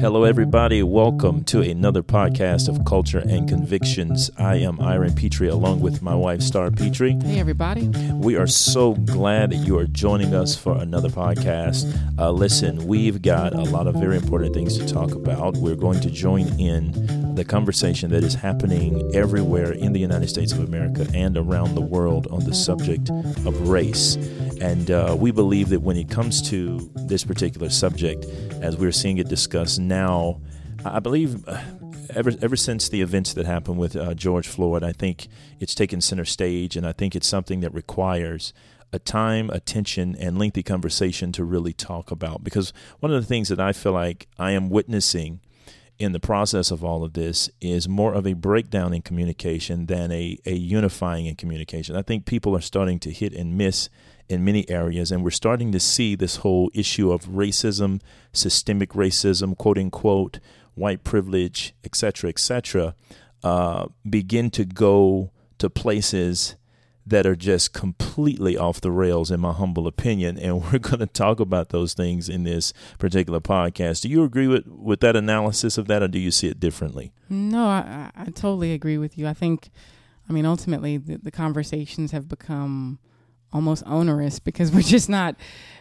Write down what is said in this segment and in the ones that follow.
Hello, everybody. Welcome to another podcast of Culture and Convictions. I am Iron Petrie along with my wife, Star Petrie. Hey, everybody. We are so glad that you are joining us for another podcast. Uh, listen, we've got a lot of very important things to talk about. We're going to join in the conversation that is happening everywhere in the United States of America and around the world on the subject of race. And uh, we believe that when it comes to this particular subject, as we're seeing it discussed now, I believe uh, ever ever since the events that happened with uh, George Floyd, I think it's taken center stage, and I think it's something that requires a time, attention, and lengthy conversation to really talk about. Because one of the things that I feel like I am witnessing in the process of all of this is more of a breakdown in communication than a, a unifying in communication. I think people are starting to hit and miss in many areas. And we're starting to see this whole issue of racism, systemic racism, quote unquote, white privilege, etc., etc., uh, begin to go to places that are just completely off the rails, in my humble opinion. And we're going to talk about those things in this particular podcast. Do you agree with, with that analysis of that, or do you see it differently? No, I, I totally agree with you. I think, I mean, ultimately, the, the conversations have become almost onerous because we're just not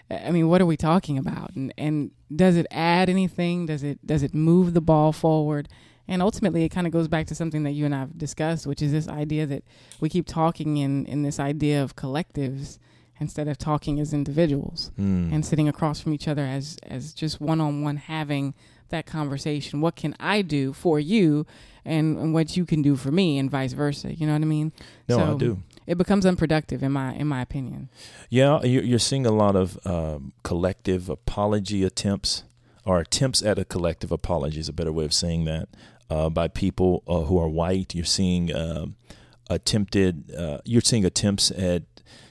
I mean, what are we talking about? And and does it add anything? Does it does it move the ball forward? And ultimately, it kind of goes back to something that you and I've discussed, which is this idea that we keep talking in in this idea of collectives instead of talking as individuals mm. and sitting across from each other as as just one on one having that conversation. What can I do for you, and, and, what you can do for me, and vice versa. You know what I mean? No, so, I do it becomes unproductive in my in my opinion. Yeah, you're seeing a lot of um, collective apology attempts or attempts at a collective apology is a better way of saying that uh, by people uh, who are white. You're seeing uh, attempted. You're seeing attempts at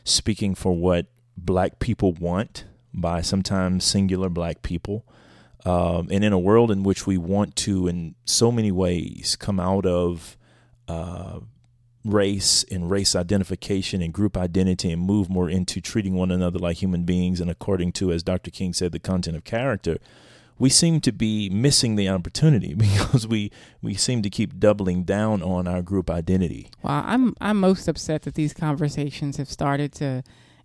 speaking for what black people want by sometimes singular black people. Um, and in a world in which we want to, in so many ways, come out of uh, race and race identification and group identity and move more into treating one another like human beings and according to as Dr. King said the content of character we seem to be missing the opportunity because we we seem to keep doubling down on our group identity. Well, I'm I'm most upset that these conversations have started to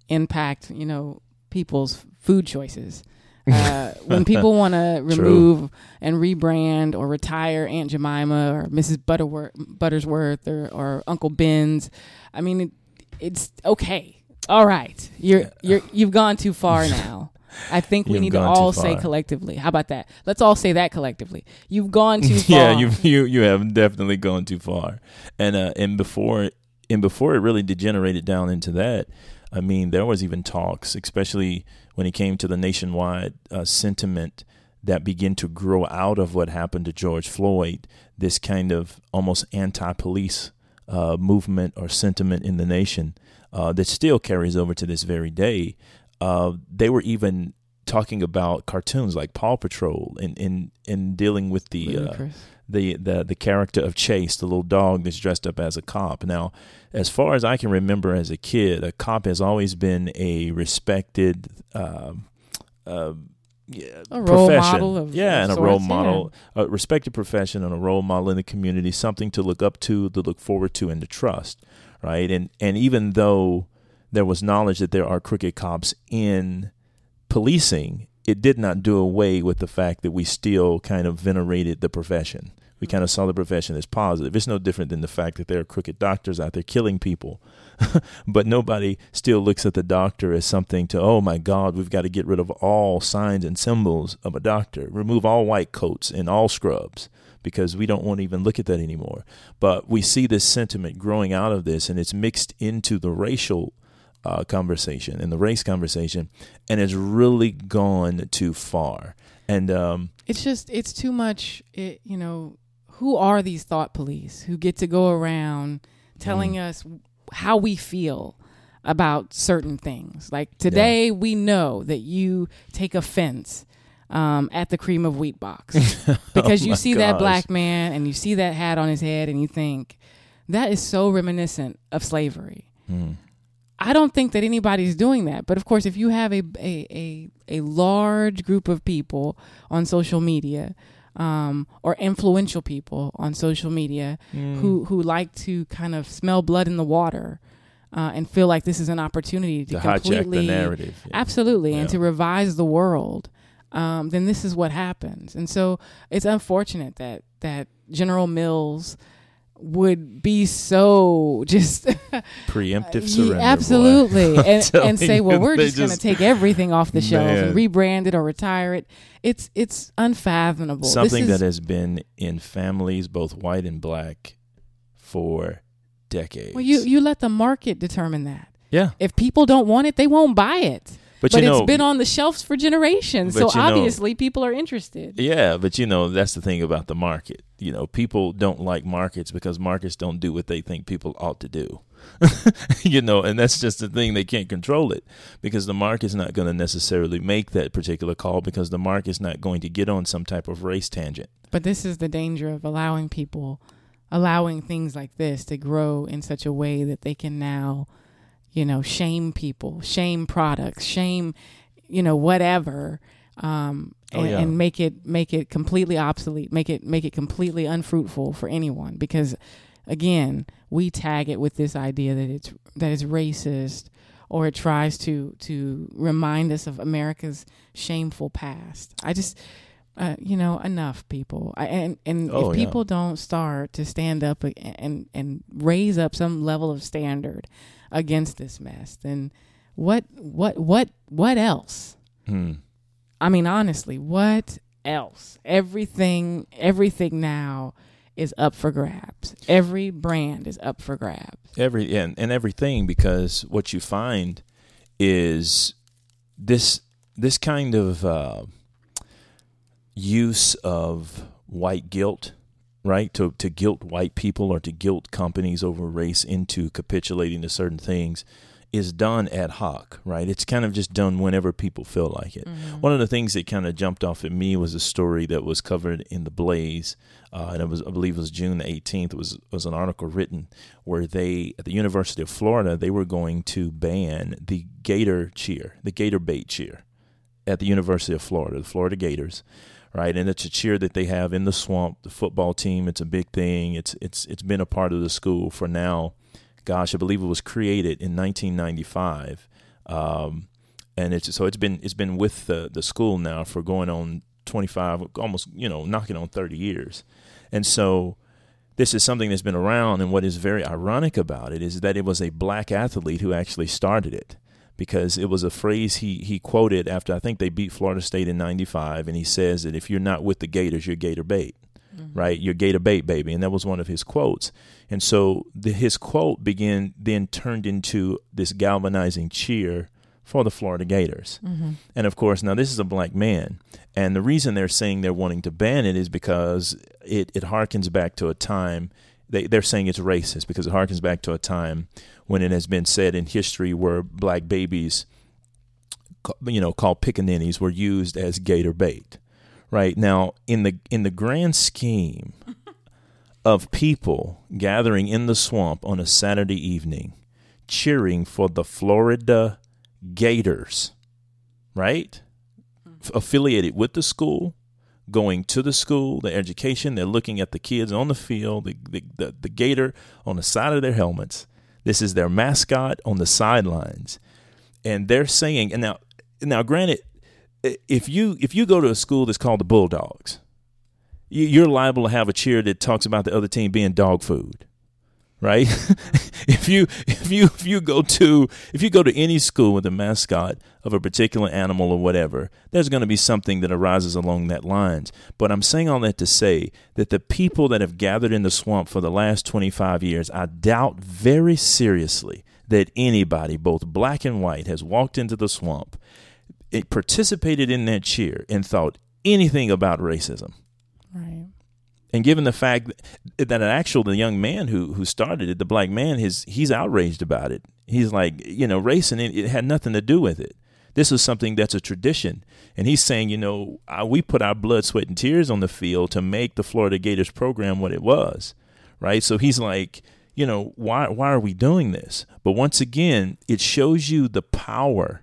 impact, you know, people's food choices. Uh, when people want to remove and rebrand or retire Aunt Jemima or Mrs. Butterworth, Buttersworth or, or Uncle Ben's, I mean, it, it's okay. All right, you're you're you've gone too far now. I think we You've need to all say collectively. How about that? Let's all say that collectively. You've gone too far. yeah, you you you have definitely gone too far. And uh, and before and before it really degenerated down into that, I mean, there was even talks, especially when it came to the nationwide uh, sentiment that began to grow out of what happened to George Floyd, this kind of almost anti police uh, movement or sentiment in the nation uh, that still carries over to this very day. Uh, they were even talking about cartoons like Paw Patrol and in, in, in dealing with the uh, the, the the character of Chase, the little dog that's dressed up as a cop. Now, as far as I can remember as a kid, a cop has always been a respected uh, uh, yeah, a profession. Of, yeah, and a role model, yeah. a respected profession and a role model in the community, something to look up to, to look forward to, and to trust, right? And and even though there was knowledge that there are crooked cops in policing, it did not do away with the fact that we still kind of venerated the profession we mm-hmm. kind of saw the profession as positive. It's no different than the fact that there are crooked doctors out there killing people, but nobody still looks at the doctor as something to, oh my God, we've got to get rid of all signs and symbols of a doctor, remove all white coats and all scrubs because we don't want to even look at that anymore. But we see this sentiment growing out of this, and it's mixed into the racial uh, conversation and the race conversation, and it's really gone too far. And um, it's just it's too much. It, you know, who are these thought police who get to go around telling mm. us how we feel about certain things? Like today, yeah. we know that you take offense um, at the cream of wheat box because oh you see gosh. that black man and you see that hat on his head and you think that is so reminiscent of slavery. Mm. I don't think that anybody's doing that. But of course, if you have a a a, a large group of people on social media, um, or influential people on social media Mm. who who like to kind of smell blood in the water uh, and feel like this is an opportunity to, to hijack completely the narrative. Yeah. absolutely and to revise the world um, then this is what happens and so it's unfortunate that that general mills would be so just Preemptive surrender. absolutely and, and say well we're just, going to take everything off the shelf Man. and rebrand it or retire it it's it's unfathomable This Something is- that has been in families, both white and black, for decades. well you you let the market determine that yeah, if people don't want it they won't buy it but, but you know, it's been on the shelves for generations so you know- obviously people are interested Yeah, but you know that's the thing about the market. You know, people don't like markets because markets don't do what they think people ought to do. you know, and that's just the thing. They can't control it because the market's not going to necessarily make that particular call because the market's not going to get on some type of race tangent. But this is the danger of allowing people, allowing things like this to grow in such a way that they can now, you know, shame people, shame products, shame, you know, whatever, um, Oh, and, yeah. and make it make it completely obsolete, make it make it completely unfruitful for anyone. Because, again, we tag it with this idea that it's that it's racist. Or it tries to to remind us of America's shameful past. I just, uh, you know, enough people. I, and and Oh, if yeah. people don't start to stand up and and raise up some level of standard against this mess, then what what what what else? Hmm. I mean, honestly, what else? Everything everything now is up for grabs. Every brand is up for grabs. every and, and everything because what you find is this this kind of uh, use of white guilt right? To to guilt white people or to guilt companies over race into capitulating to certain things is done ad hoc right? It's kind of just done whenever people feel like it. One of the things that kind of jumped off at me was a story that was covered in the Blaze, uh, and it was I believe it was June the 18th. It was was an article written where they at the University of Florida they were going to ban the Gator cheer, the Gator bait cheer, at the University of Florida, the Florida Gators, right? And it's a cheer that they have in the swamp. The football team, it's a big thing. It's it's it's been a part of the school for now. Gosh, I believe it was created in 1995. Um, and it's so it's been it's been with the the school now for going on 25 almost you know knocking on 30 years and so this is something that's been around and what is very ironic about it is that it was a black athlete who actually started it because it was a phrase he he quoted after I think they beat Florida State in 95 and he says that if you're not with the Gators you're Gator bait mm-hmm. right? You're gator bait, baby. And that was one of his quotes. And so the, his quote began, then turned into this galvanizing cheer for the Florida Gators. Mm-hmm. And of course, now this is a black man. And the reason they're saying they're wanting to ban it is because it, it harkens back to a time. They, they're saying it's racist because it harkens back to a time when it has been said in history where black babies, you know, called pickaninnies, were used as gator bait right? Now in the in the grand scheme of people gathering in the swamp on a Saturday evening cheering for the Florida Gators right? Mm. F- affiliated with the school going to the school the education they're looking at the kids on the field the, the, the, the gator on the side of their helmets this is their mascot on the sidelines and they're saying and now now granted if you if you go to a school that's called the Bulldogs, you- you're liable to have a cheer that talks about the other team being dog food, right? if you if you if you go to if you go to any school with a mascot of a particular animal or whatever, there's going to be something that arises along that lines. But I'm saying all that to say that the people that have gathered in the swamp for the last 25 years, I doubt very seriously that anybody, both black and white, has walked into the swamp it participated in that cheer and thought anything about racism. Right. And given the fact that an actual the young man who who started it, the black man, his he's outraged about it. He's like, you know, race and it, it had nothing to do with it. This is something that's a tradition, and he's saying, you know, we put our blood, sweat, and tears on the field to make the Florida Gators program what it was, right? So he's like, you know, why why are we doing this? But once again, it shows you the power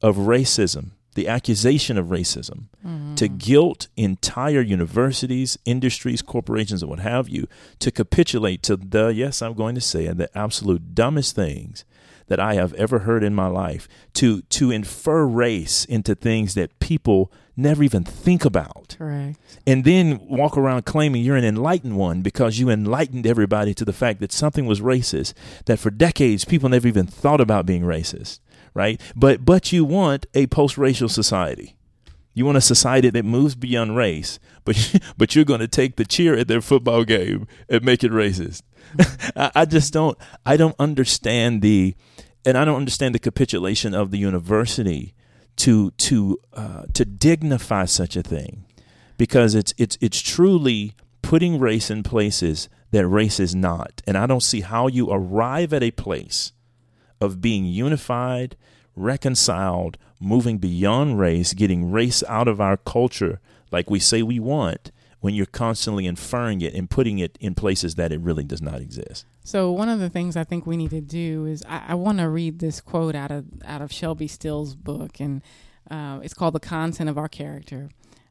of racism, the accusation of racism, mm-hmm. to guilt entire universities, industries, corporations, and what have you, to capitulate to the yes, I'm going to say it, the absolute dumbest things that I have ever heard in my life, to to infer race into things that people never even think about. Correct. And then walk around claiming you're an enlightened one because you enlightened everybody to the fact that something was racist, that for decades people never even thought about being racist, right? But but you want a post-racial society. You want a society that moves beyond race, but but you're going to take the cheer at their football game and make it racist. I, I just don't I don't understand the and I don't understand the capitulation of the university to to uh, to dignify such a thing because it's it's it's truly putting race in places that race is not and i don't see how you arrive at a place of being unified reconciled moving beyond race getting race out of our culture like we say we want when you're constantly inferring it and putting it in places that it really does not exist so one of the things I think we need to do is I, I want to read this quote out of out of Shelby Steele's book, and uh, it's called "The Content of Our Character: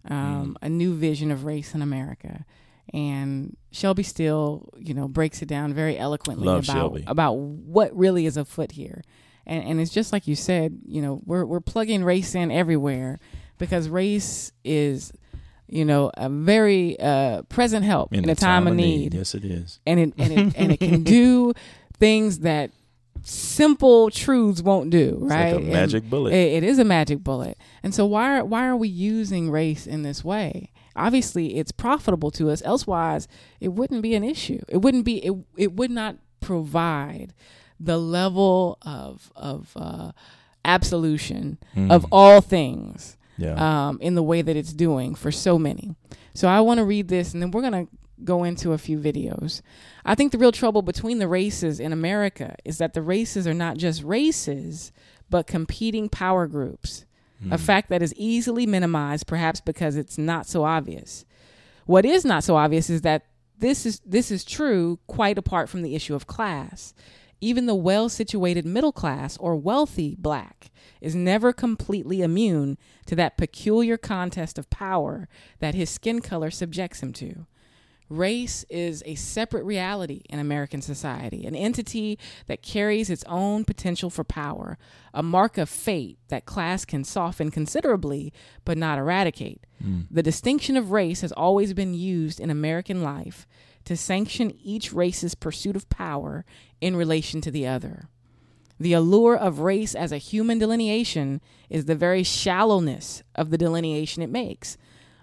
um, mm. A New Vision of Race in America." And Shelby Steele, you know, breaks it down very eloquently Love about Shelby. about what really is afoot here. And, and it's just like you said, you know, we're we're plugging race in everywhere because race is you know, a very uh, present help in, in a time, time, of need. need. Yes, it is. And it and it and it can do things that simple truths won't do. right, like a magic bullet. It, it is a magic bullet. And so why are, why are we using race in this way? Obviously, it's profitable to us. Elsewise, it wouldn't be an issue. It wouldn't be. It it would not provide the level of of uh, absolution mm. of all things yeah. um, in the way that it's doing for so many. So I want to read this, and then we're going to go into a few videos. I think the real trouble between the races in America is that the races are not just races, but competing power groups. Mm. A hmm. fact that is easily minimized, perhaps because it's not so obvious. What is not so obvious is that this is this is true quite apart from the issue of class. Even the well situated middle class or wealthy black is never completely immune to that peculiar contest of power that his skin color subjects him to. Race is a separate reality in American society, an entity that carries its own potential for power, a mark of fate that class can soften considerably but not eradicate. Mm. The distinction of race has always been used in American life to sanction each race's pursuit of power in relation to the other. The allure of race as a human delineation is the very shallowness of the delineation it makes.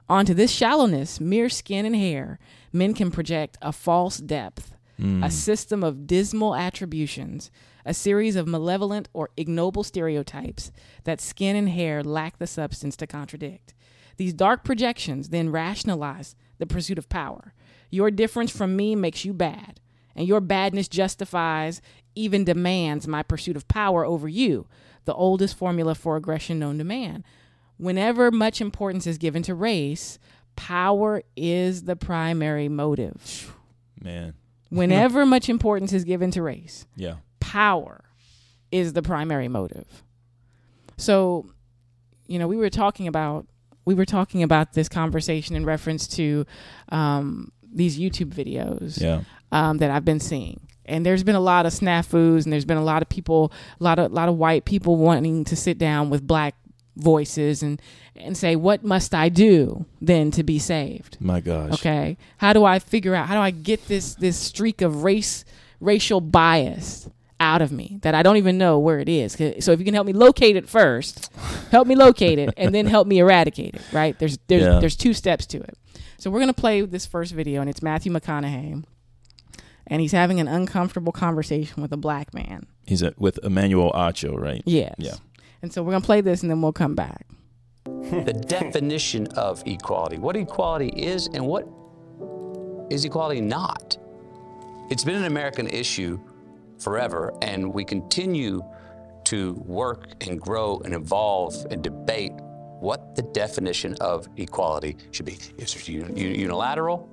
Onto this shallowness, mere skin and hair, men can project a false depth, mm. a system of dismal attributions, a series of malevolent or ignoble stereotypes that skin and hair lack the substance to contradict. These dark projections then rationalize the pursuit of power. Your difference from me makes you bad, and your badness justifies, even demands my pursuit of power over you, the oldest formula for aggression known to man. Whenever much importance is given to race, power is the primary motive. Man. Whenever much importance is given to race, yeah. power is the primary motive. So, you know, we were talking about we were talking about this conversation in reference to um, these YouTube videos yeah. um, that I've been seeing. And there's been a lot of snafus, and there's been a lot of people, a lot of a lot of white people wanting to sit down with black voices and and say, "What must I do then to be saved?" My gosh. Okay, how do I figure out? How do I get this this streak of race racial bias out of me that I don't even know where it is? So if you can help me locate it first, help me locate it, and then help me eradicate it. Right? There's there's yeah. there's two steps to it. So we're gonna play this first video, and it's Matthew McConaughey, and he's having an uncomfortable conversation with a black man. He's a, with Emmanuel Acho, right? Yes. Yeah. And so we're gonna play this, and then we'll come back. the definition of equality, what equality is, and what is equality not. It's been an American issue forever, and we continue to work and grow and evolve and debate what the definition of equality should be. Is there unilateral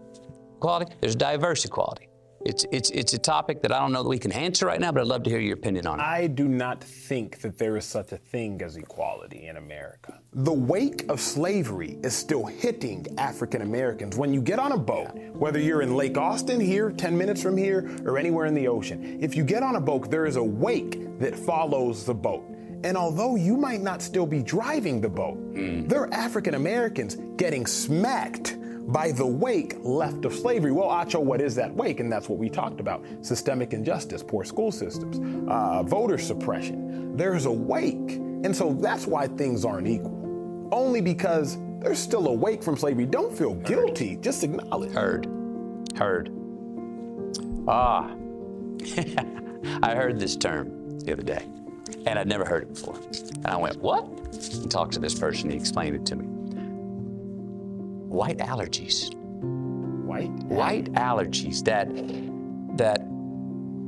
equality? There's diverse equality. It's, it's, it's a topic that I don't know that we can answer right now, but I'd love to hear your opinion on it. I do not think that there is such a thing as equality in America. The wake of slavery is still hitting African Americans. When you get on a boat, whether you're in Lake Austin here, 10 minutes from here, or anywhere in the ocean, if you get on a boat, there is a wake that follows the boat. And although you might not still be driving the boat, mm. there are African Americans getting smacked by the wake left of slavery. Well, Acho, what is that wake? And that's what we talked about systemic injustice, poor school systems, uh, voter suppression. There's a wake. And so that's why things aren't equal. Only because there's still a wake from slavery. Don't feel guilty, Heard. just acknowledge. Heard. Heard. Ah. I heard this term the other day, and I'd never heard it before. And I went, What? And talked to this person, he explained it to me white allergies. White? White allergies that that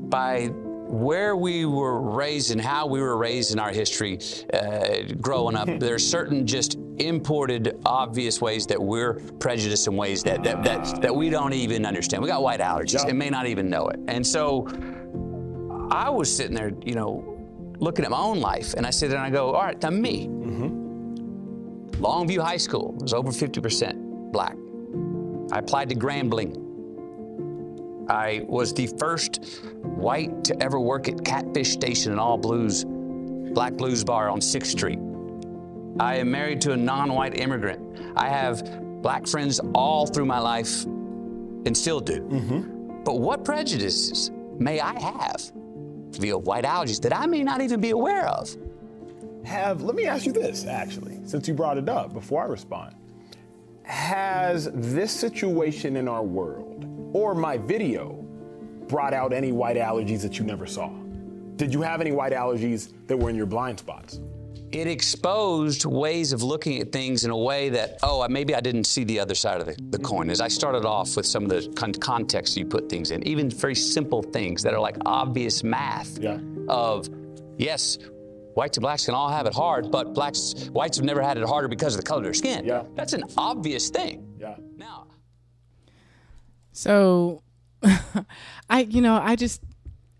by where we were raised and how we were raised in our history uh, growing up, there's certain just imported obvious ways that we're prejudiced in ways that that, that, that we don't even understand. We got white allergies and may not even know it. And so I was sitting there, you know, looking at my own life, and I sit there and I go, all right, to me. Mm-hmm. Longview High School was over 50% black. I applied to Grambling. I was the first white to ever work at Catfish Station, an all blues, black blues bar on 6th Street. I am married to a non white immigrant. I have black friends all through my life and still do. Mm-hmm. But what prejudices may I have via white allergies that I may not even be aware of? Have, let me ask you this actually, since you brought it up before I respond has this situation in our world or my video brought out any white allergies that you never saw? Did you have any white allergies that were in your blind spots? It exposed ways of looking at things in a way that, oh, maybe I didn't see the other side of the, the mm-hmm. coin. As I started off with some of the con- context you put things in, even very simple things that are like obvious math yeah. of, yes, whites and blacks can all have it hard, but blacks, whites have never had it harder because of the color of their skin. Yeah. That's an obvious thing. Yeah. Now. So, I, you know, I just,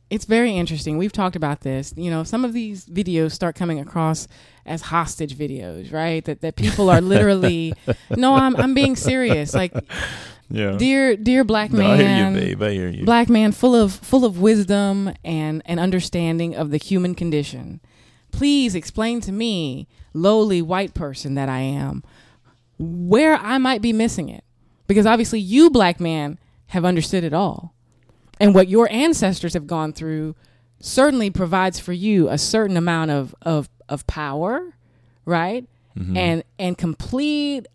it's very interesting. We've talked about this. You know, some of these videos start coming across as hostage videos, right? That that people are literally. no, I'm I'm being serious. Like, yeah. dear dear black man, no, I hear you, babe. I hear you. Black man, full of full of wisdom and and understanding of the human condition please explain to me, lowly white person that I am, where I might be missing it. Because obviously, you, black man, have understood it all. And what your ancestors have gone through certainly provides for you a certain amount of, of, of power, right? Mm-hmm. And, and complete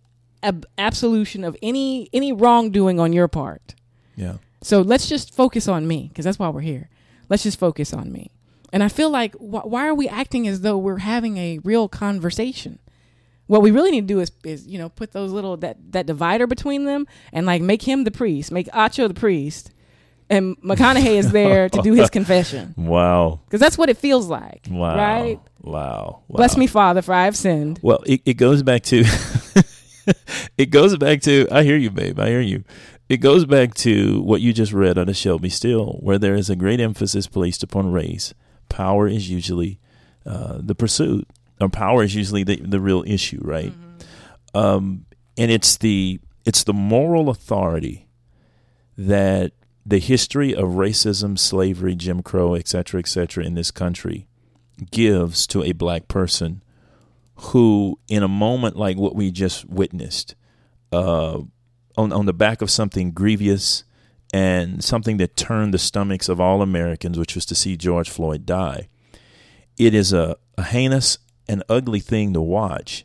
ab- absolution of any, any wrongdoing on your part. Yeah. So let's just focus on me because that's why we're here. Let's just focus on me. And I feel like, wh- why are we acting as though we're having a real conversation? What we really need to do is, is you know, put those little that that divider between them and like make him the priest, make Acho the priest, and McConaughey is there to do his confession. Wow. Because that's what it feels like. Wow. Right? Wow. wow. Bless me, Father, for I have sinned. Well, it, it goes back to it goes back to I hear you, babe. I hear you. It goes back to what you just read on the Shelby Steele, where there is a great emphasis placed upon race power is usually uh, the pursuit, or power is usually the the real issue, right? Mm-hmm. Um, and it's the it's the moral authority that the history of racism, slavery, Jim Crow, et cetera, et cetera, in this country gives to a black person who, in a moment like what we just witnessed, uh, on on the back of something grievous and something that turned the stomachs of all Americans, which was to see George Floyd die. It is a, a heinous and ugly thing to watch,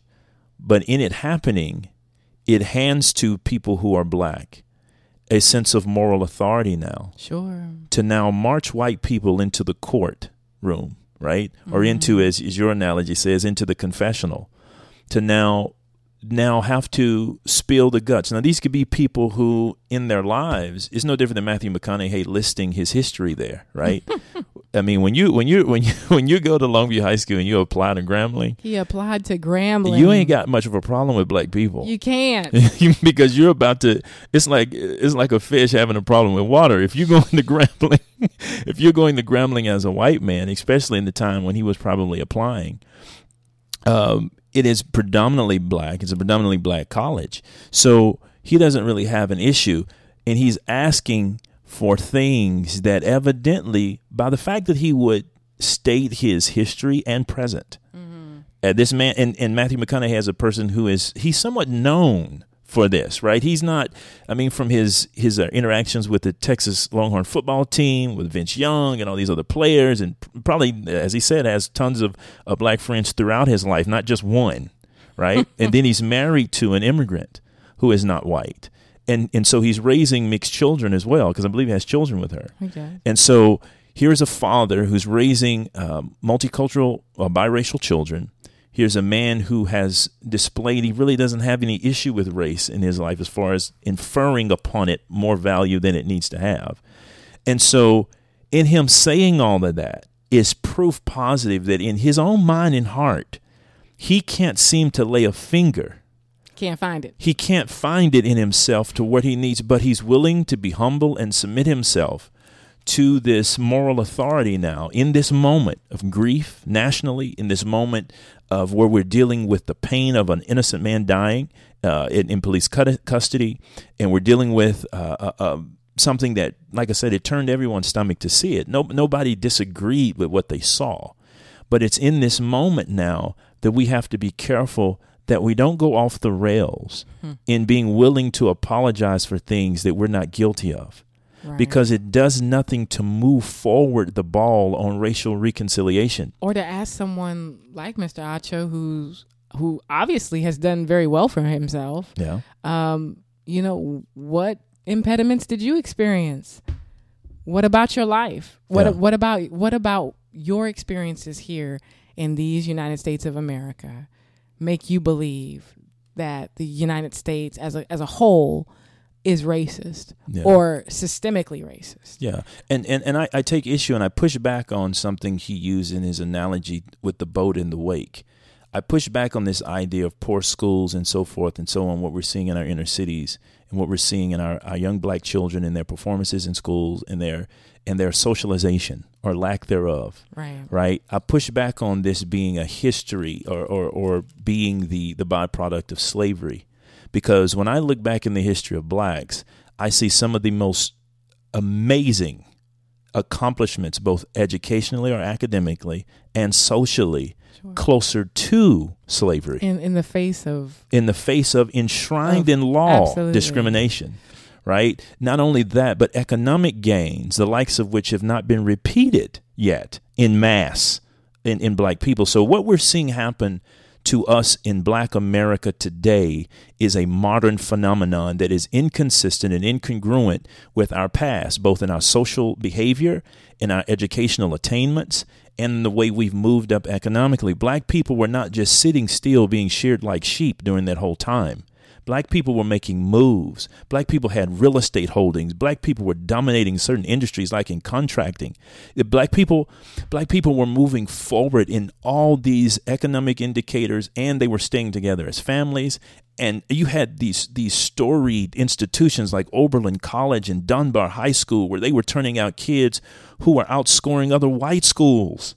but in it happening, it hands to people who are black a sense of moral authority now. Sure. To now march white people into the court room, right? Mm-hmm. Or into, as, as your analogy says, into the confessional. To now now have to spill the guts. Now, these could be people who, in their lives, is no different than Matthew McConaughey listing his history there, right? I mean, when you when you when you when you go to Longview High School and you apply to Grambling, he applied to Grambling. You ain't got much of a problem with black people. You can't because you're about to. It's like it's like a fish having a problem with water. If you're going to Grambling, if you're going to Grambling as a white man, especially in the time when he was probably applying, um, it is predominantly black. It's a predominantly black college, so he doesn't really have an issue, and he's asking for things that evidently, by the fact that he would state his history and present, mm-hmm. uh, this man and, and Matthew McConaughey as a person who is he's somewhat known for this, right? He's not. I mean, from his his uh, interactions with the Texas Longhorn football team, with Vince Young and all these other players, and probably, as he said, has tons of, of black friends throughout his life, not just one, right? and then he's married to an immigrant who is not white and and so he's raising mixed children as well because I believe he has children with her. Okay. And so here's a father who's raising um, multicultural, uh, biracial children. Here's a man who has displayed he really doesn't have any issue with race in his life as far as inferring upon it more value than it needs to have. And so in him saying all of that is proof positive that in his own mind and heart, he can't seem to lay a finger can't find it. He can't find it in himself to what he needs, but he's willing to be humble and submit himself to this moral authority now in this moment of grief nationally, in this moment of where we're dealing with the pain of an innocent man dying uh, in, in, police custody, and we're dealing with uh, uh, uh, something that, like I said, it turned everyone's stomach to see it. No, nobody disagreed with what they saw, but it's in this moment now that we have to be careful that we don't go off the rails hmm. in being willing to apologize for things that we're not guilty of. Right. Because it does nothing to move forward the ball on racial reconciliation. Or to ask someone like Mr. Acho, who's who obviously has done very well for himself. Yeah. Um, you know, what impediments did you experience? What about your life? What yeah. what about what about your experiences here in these United States of America? make you believe that the United States as a as a whole is racist yeah. or systemically racist. Yeah. And and, and I, I take issue and I push back on something he used in his analogy with the boat in the wake. I push back on this idea of poor schools and so forth and so on, what we're seeing in our inner cities and what we're seeing in our, our young black children and their performances in schools and their and their socialization or lack thereof. Right. Right. I push back on this being a history or, or, or being the, the byproduct of slavery. Because when I look back in the history of blacks, I see some of the most amazing accomplishments, both educationally or academically and socially, sure. closer to slavery. In in the face of in the face of enshrined of, in law absolutely. discrimination right? Not only that, but economic gains, the likes of which have not been repeated yet in mass in, in black people. So, what we're seeing happen to us in black America today is a modern phenomenon that is inconsistent and incongruent with our past, both in our social behavior, in our educational attainments, and the way we've moved up economically. Black people were not just sitting still being sheared like sheep during that whole time. Black people were making moves. Black people had real estate holdings. Black people were dominating certain industries like in contracting. Black people black people were moving forward in all these economic indicators and they were staying together as families and you had these these storied institutions like Oberlin College and Dunbar High School where they were turning out kids who were outscoring other white schools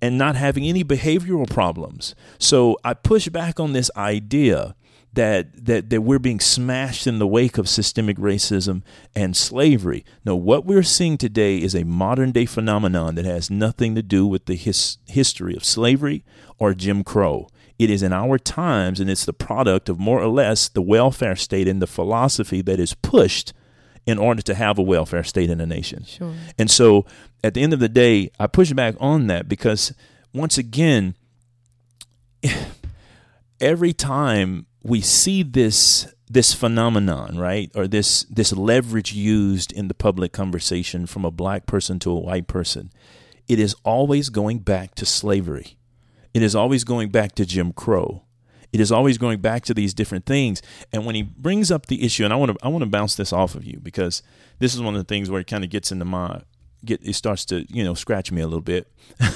and not having any behavioral problems. So I push back on this idea that that that we're being smashed in the wake of systemic racism and slavery. No, what we're seeing today is a modern day phenomenon that has nothing to do with the his, history of slavery or Jim Crow. It is in our times, and it's the product of more or less the welfare state and the philosophy that is pushed in order to have a welfare state in a nation. Sure. And so, at the end of the day, I push back on that because once again, every time we see this this phenomenon, right, or this this leverage used in the public conversation from a black person to a white person, it is always going back to slavery. It is always going back to Jim Crow. It is always going back to these different things. And when he brings up the issue, and I want to I want to bounce this off of you because this is one of the things where it kind of gets into my get it starts to you know scratch me a little bit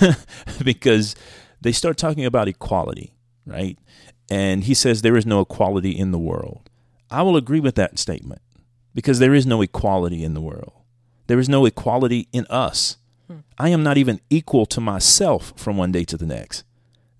because they start talking about equality, right? And he says there is no equality in the world. I will agree with that statement because there is no equality in the world. There is no equality in us. Hmm. I am not even equal to myself from one day to the next.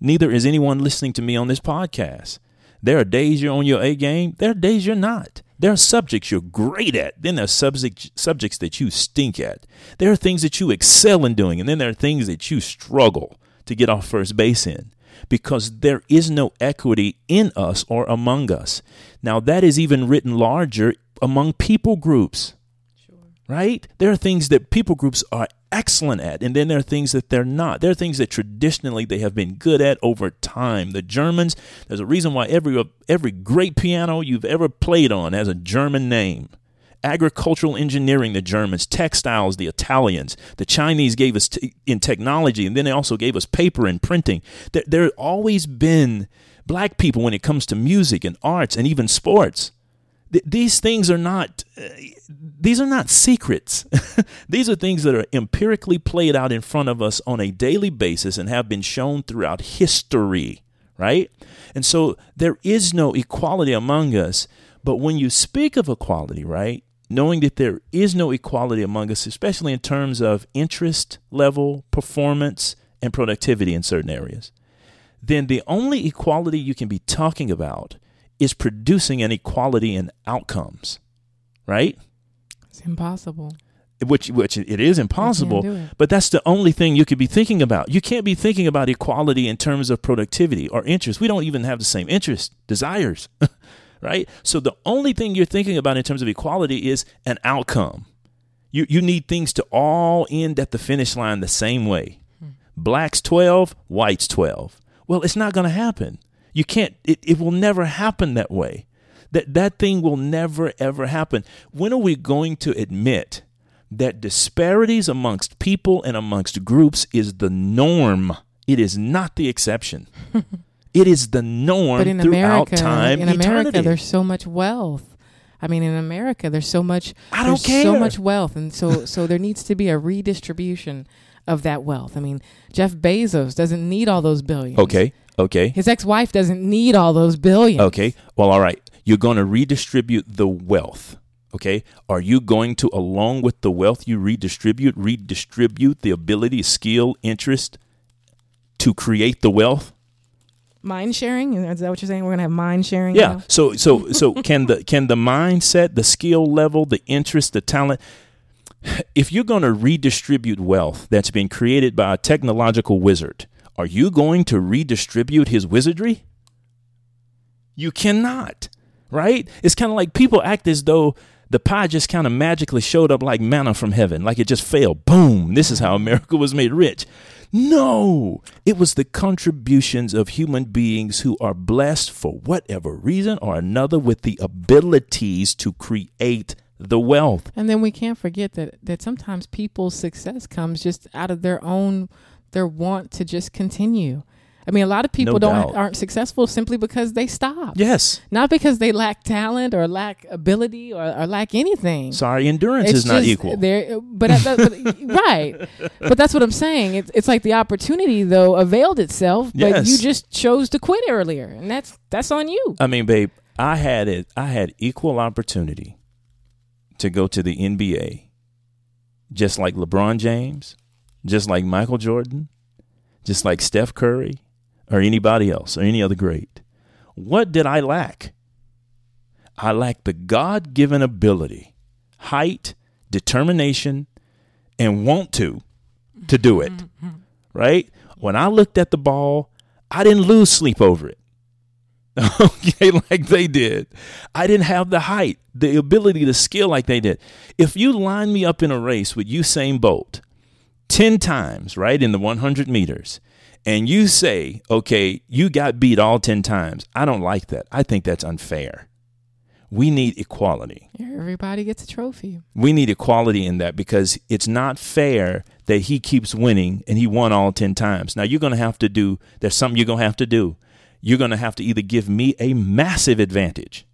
Neither is anyone listening to me on this podcast. There are days you're on your A game, there are days you're not. There are subjects you're great at, then there are subject, subjects that you stink at. There are things that you excel in doing, and then there are things that you struggle to get off first base in because there is no equity in us or among us. Now, that is even written larger among people groups sure. right? There are things that people groups are excellent at, and then there are things that they're not. There are things that traditionally they have been good at over time. The Germans, there's a reason why every every great piano you've ever played on has a German name. Agricultural engineering, the Germans, textiles, the Italians, the Chinese gave us t- in technology, and then they also gave us paper and printing. There, there have always been black people when it comes to music and arts and even sports th- these things are not uh, these are not secrets. these are things that are empirically played out in front of us on a daily basis and have been shown throughout history, right? And so there is no equality among us, but when you speak of equality, right? Knowing that there is no equality among us, especially in terms of interest level, performance, and productivity in certain areas, then the only equality you can be talking about is producing an equality in outcomes, right? It's impossible. Which, which it is impossible, it. but that's the only thing you could be thinking about. You can't be thinking about equality in terms of productivity or interest. We don't even have the same interest, desires, right? So the only thing you're thinking about in terms of equality is an outcome. You, you need things to all end at the finish line the same way. Hmm. Blacks 12, whites 12. Well, it's not going to happen. You can't, it, it will never happen that way. That, that thing will never, ever happen. When are we going to admit that disparities amongst people and amongst groups is the norm? It is not the exception. it is the norm but in throughout America, time. In eternity. America, there's so much wealth. I mean, in America, there's so much. I don't care. So much wealth, and so so there needs to be a redistribution of that wealth. I mean, Jeff Bezos doesn't need all those billions. Okay. Okay. His ex-wife doesn't need all those billions. Okay. Well, all right. You're going to redistribute the wealth. Okay. Are you going to, along with the wealth you redistribute, redistribute the ability, skill, interest to create the wealth? Mind sharing is that what you're saying? We're gonna have mind sharing. Yeah. Now? So so so can the can the mindset, the skill level, the interest, the talent, if you're going to redistribute wealth that's been created by a technological wizard, are you going to redistribute his wizardry? You cannot, right? It's kind of like people act as though the pie just kind of magically showed up like manna from heaven, like it just fell. Boom, this is how America was made rich. No, it was the contributions of human beings who are blessed for whatever reason or another with the abilities to create the wealth. And then we can't forget that that sometimes people's success comes just out of their own their want to just continue. I mean, a lot of people no don't aren't successful simply because they stop. Yes, not because they lack talent or lack ability or, or lack anything. Sorry, endurance it's is not equal. There, but, uh, but, but right. But that's what I'm saying. It's it's like the opportunity though availed itself, but yes. you just chose to quit earlier, and that's that's on you. I mean, babe, I had it. I had equal opportunity to go to the NBA, just like LeBron James, just like Michael Jordan, just like Steph Curry, or anybody else, or any other great. What did I lack? I lacked the God given ability, height, determination, and want to to do it. Right? When I looked at the ball, I didn't lose sleep over it. okay, like they did. I didn't have the height, the ability, the skill like they did. If you line me up in a race with Usain Bolt 10 times, right, in the 100 meters, and you say, okay, you got beat all 10 times, I don't like that. I think that's unfair. We need equality. Everybody gets a trophy. We need equality in that because it's not fair that he keeps winning and he won all 10 times. Now, you're going to have to do, there's something you're going to have to do you're going to have to either give me a massive advantage,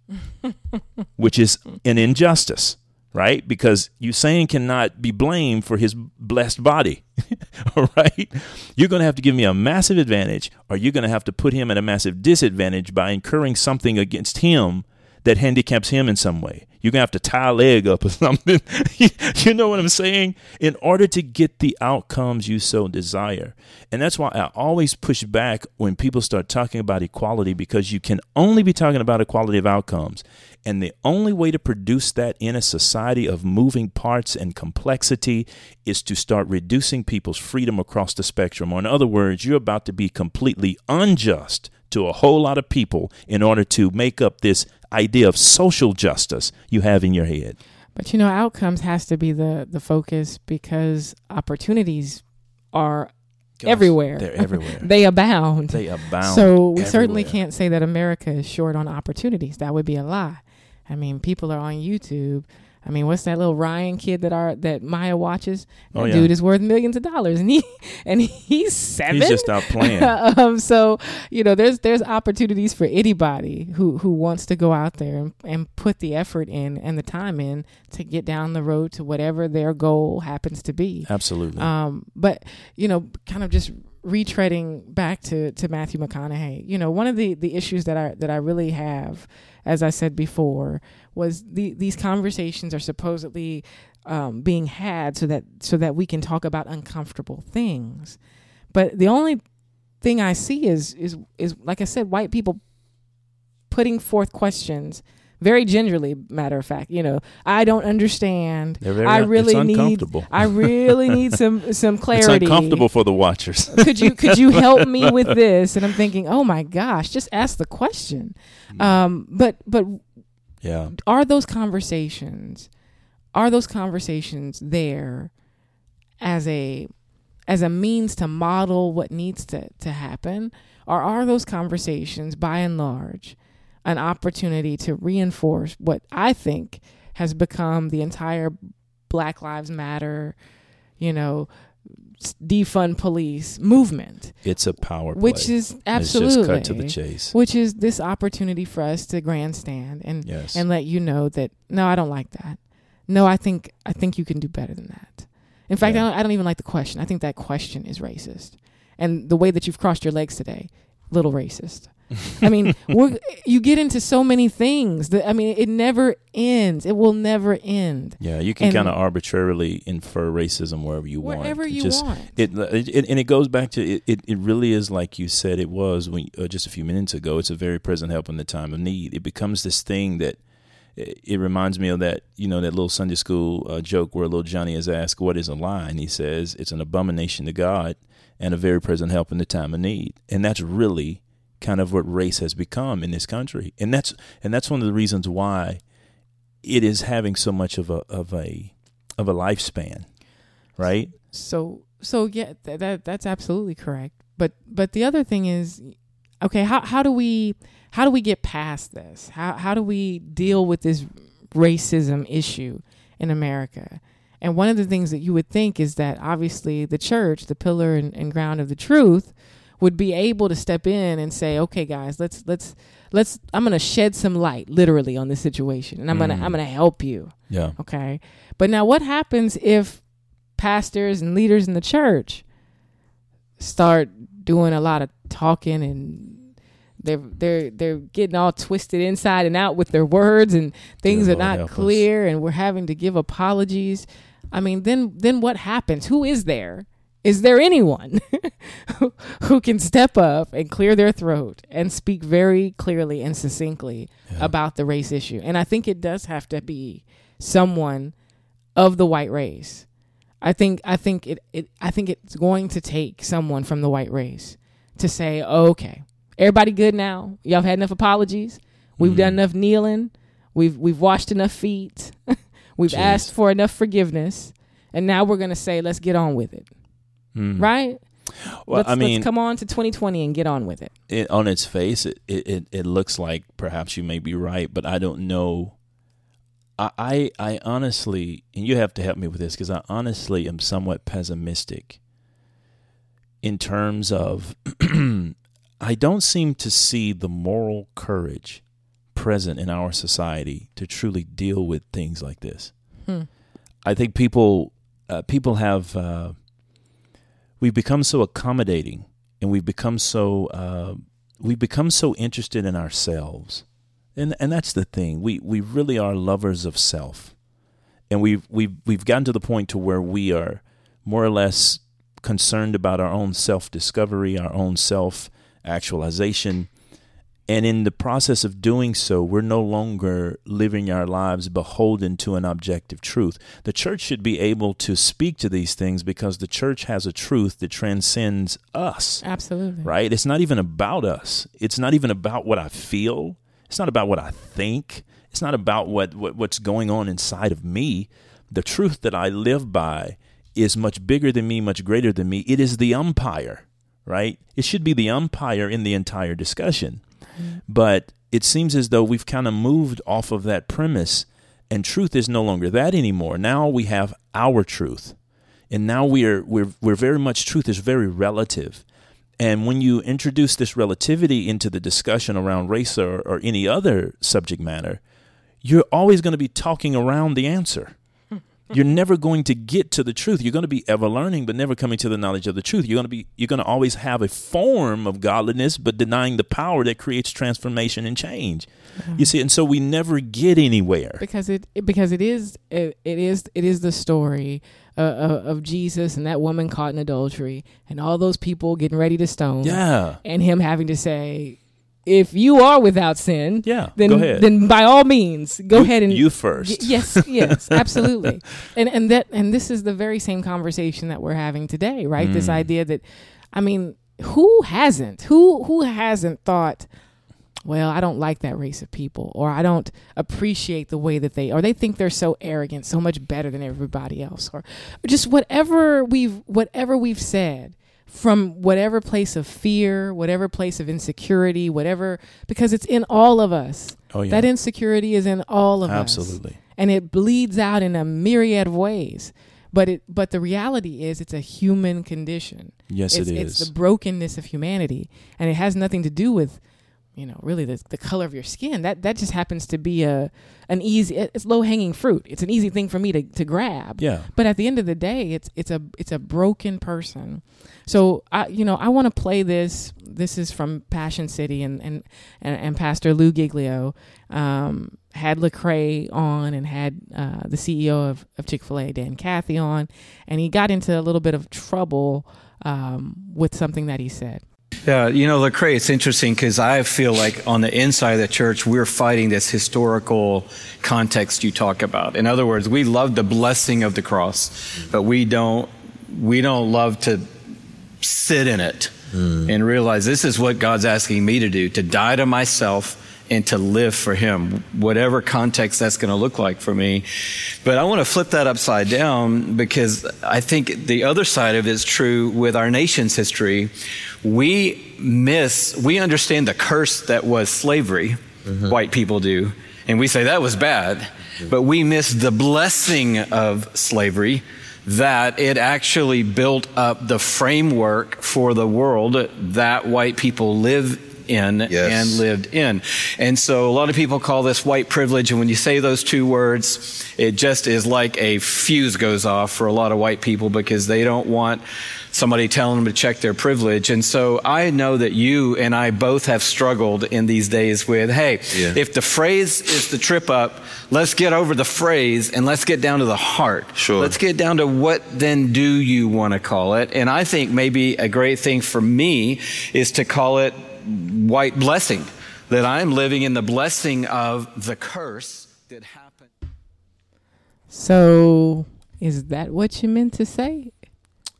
which is an injustice, right? Because Usain cannot be blamed for his blessed body, all right? You're going to have to give me a massive advantage, or you're going to have to put him at a massive disadvantage by incurring something against him that handicaps him in some way. You're gonna have to tie a leg up or something. you know what I'm saying? In order to get the outcomes you so desire. And that's why I always push back when people start talking about equality because you can only be talking about equality of outcomes. And the only way to produce that in a society of moving parts and complexity is to start reducing people's freedom across the spectrum. Or, in other words, you're about to be completely unjust to a whole lot of people in order to make up this idea of social justice you have in your head. But you know, outcomes has to be the the focus because opportunities are Gosh, everywhere. They're everywhere. they abound. They abound. So we everywhere. certainly can't say that America is short on opportunities. That would be a lie. I mean, people are on YouTube I mean, what's that little Ryan kid that our that Maya watches? That oh, yeah. dude is worth millions of dollars, and he and he's seven. He's just out playing. um, so you know, there's there's opportunities for anybody who who wants to go out there and, and put the effort in and the time in to get down the road to whatever their goal happens to be. Absolutely. Um, but you know, kind of just retreading back to to Matthew McConaughey. You know, one of the the issues that I that I really have, as I said before was the, these conversations are supposedly um, being had so that so that we can talk about uncomfortable things. But the only thing I see is is is like I said, white people putting forth questions very gingerly matter of fact you know. I don't understand. I really need i really need some some clarity. it's uncomfortable for the watchers. Could you could you help me with this? And i'm thinking oh my gosh just ask the question. Mm. um, but but yeah. Are those conversations are those conversations there as a as a means to model what needs to, to happen? Or are those conversations by and large an opportunity to reinforce what I think has become the entire Black Lives Matter, you know, defund police movement. It's a power play. Which is absolutely cut to the chase. Which is this opportunity for us to grandstand and yes. and let you know that no, I don't like that. No, I think I think you can do better than that. In fact, yeah. I, don't, I don't even like the question. I think that question is racist. And the way that you've crossed your legs today, little racist. I mean, we're, you get into so many things that I mean, it never ends. It will never end. Yeah, you can kind of arbitrarily infer racism wherever you wherever want. Wherever you Just, want. It, it, and it goes back to it. It, it really is like you said it was when uh, just a few minutes ago. It's a very present help in the time of need. It becomes this thing that it reminds me of that you know that little Sunday school uh, joke where little Johnny is asked what is a lie and he says it's an abomination to God and a very present help in the time of need and that's really kind of what race has become in this country, and that's and that's one of the reasons why it is having so much of a of a of a lifespan, right? So so yeah, that, that that's absolutely correct. But but the other thing is, okay, how how do we how do we get past this? How how do we deal with this racism issue in America? And one of the things that you would think is that obviously the church, the pillar and, and ground of the truth, would be able to step in and say, "Okay, guys, let's let's let's I'm going to shed some light literally on this situation and I'm mm. going to I'm going to help you." Yeah. Okay? But now what happens if pastors and leaders in the church start doing a lot of talking and they're they're they're getting all twisted inside and out with their words and things are not clear us. and we're having to give apologies. I mean, then then what happens? Who is there is there anyone who can step up and clear their throat and speak very clearly and succinctly yeah. about the race issue? And I think it does have to be someone of the white race. I think I think it, it I think it's going to take someone from the white race to say, okay, everybody good now? Y'all had enough apologies. We've mm-hmm. done enough kneeling. We've we've washed enough feet. we've Jeez. asked for enough forgiveness. And now we're gonna say, let's get on with it mm. right? Well, let's, I mean, let's come on to 2020 and get on with it. it on its face, it, it it looks like perhaps you may be right, but I don't know. I I, I honestly, and you have to help me with this because I honestly am somewhat pessimistic in terms of I don't seem to see the moral courage present in our society to truly deal with things like this. Hmm. I think people uh, people have uh, we've become so accommodating and we've become so uh, we've become so interested in ourselves, and and that's the thing. We we really are lovers of self, and we've we've we've gotten to the point to where we are more or less concerned about our own self discovery, our own self actualization. And in the process of doing so, we're no longer living our lives beholden to an objective truth. The church should be able to speak to these things because the church has a truth that transcends us. Absolutely. Right? It's not even about us, it's not even about what I feel, it's not about what I think, it's not about what, what what's going on inside of me. The truth that I live by is much bigger than me, much greater than me. It is the umpire, right? It should be the umpire in the entire discussion. But it seems as though we've kind of moved off of that premise, and truth is no longer that anymore. Now we have our truth, and now we are we're we're very much truth is very relative. And when you introduce this relativity into the discussion around race or, or any other subject matter, you're always going to be talking around the answer you're never going to get to the truth. You're going to be ever learning, but never coming to the knowledge of the truth. You're going to be you're going to always have a form of godliness, but denying the power that creates transformation and change. Mm-hmm. You see, and so we never get anywhere because it because it is it, it is it is the story uh, of, of Jesus and that woman caught in adultery and all those people getting ready to stone. Yeah, and him having to say, if you are without sin, yeah, then then by all means go you, ahead and you first. Y- yes, yes, absolutely. and and that and this is the very same conversation that we're having today, right? Mm. This idea that, I mean, who hasn't who who hasn't thought, well, I don't like that race of people, or I don't appreciate the way that they, or they think they're so arrogant, so much better than everybody else, or, or just whatever we've whatever we've said from whatever place of fear, whatever place of insecurity, whatever, because it's in all of us. Oh, yeah. That insecurity is in all of Absolutely. us. Absolutely. And it bleeds out in a myriad of ways. But it but the reality is it's a human condition. Yes, it's, it is. It's the brokenness of humanity. And it has nothing to do with you know, really the, the color of your skin. That that just happens to be a an easy it's low hanging fruit. It's an easy thing for me to, to grab. Yeah. But at the end of the day, it's it's a it's a broken person. So I you know, I want to play this. This is from Passion City and and, and, and Pastor Lou Giglio um, had Lecrae on and had uh, the CEO of, of Chick fil A, Dan Cathy, on, and he got into a little bit of trouble um, with something that he said. Yeah, you know, Lecrae, it's interesting because I feel like on the inside of the church, we're fighting this historical context you talk about. In other words, we love the blessing of the cross, but we don't we don't love to sit in it mm. and realize this is what God's asking me to do, to die to myself and to live for Him, whatever context that's going to look like for me. But I want to flip that upside down because I think the other side of it is true with our nation's history. We miss, we understand the curse that was slavery, mm-hmm. white people do, and we say that was bad, but we miss the blessing of slavery that it actually built up the framework for the world that white people live in yes. and lived in. And so a lot of people call this white privilege. And when you say those two words, it just is like a fuse goes off for a lot of white people because they don't want somebody telling them to check their privilege. And so I know that you and I both have struggled in these days with, hey, yeah. if the phrase is the trip up, let's get over the phrase and let's get down to the heart. Sure. Let's get down to what then do you want to call it? And I think maybe a great thing for me is to call it white blessing, that I'm living in the blessing of the curse that happened. So, is that what you meant to say?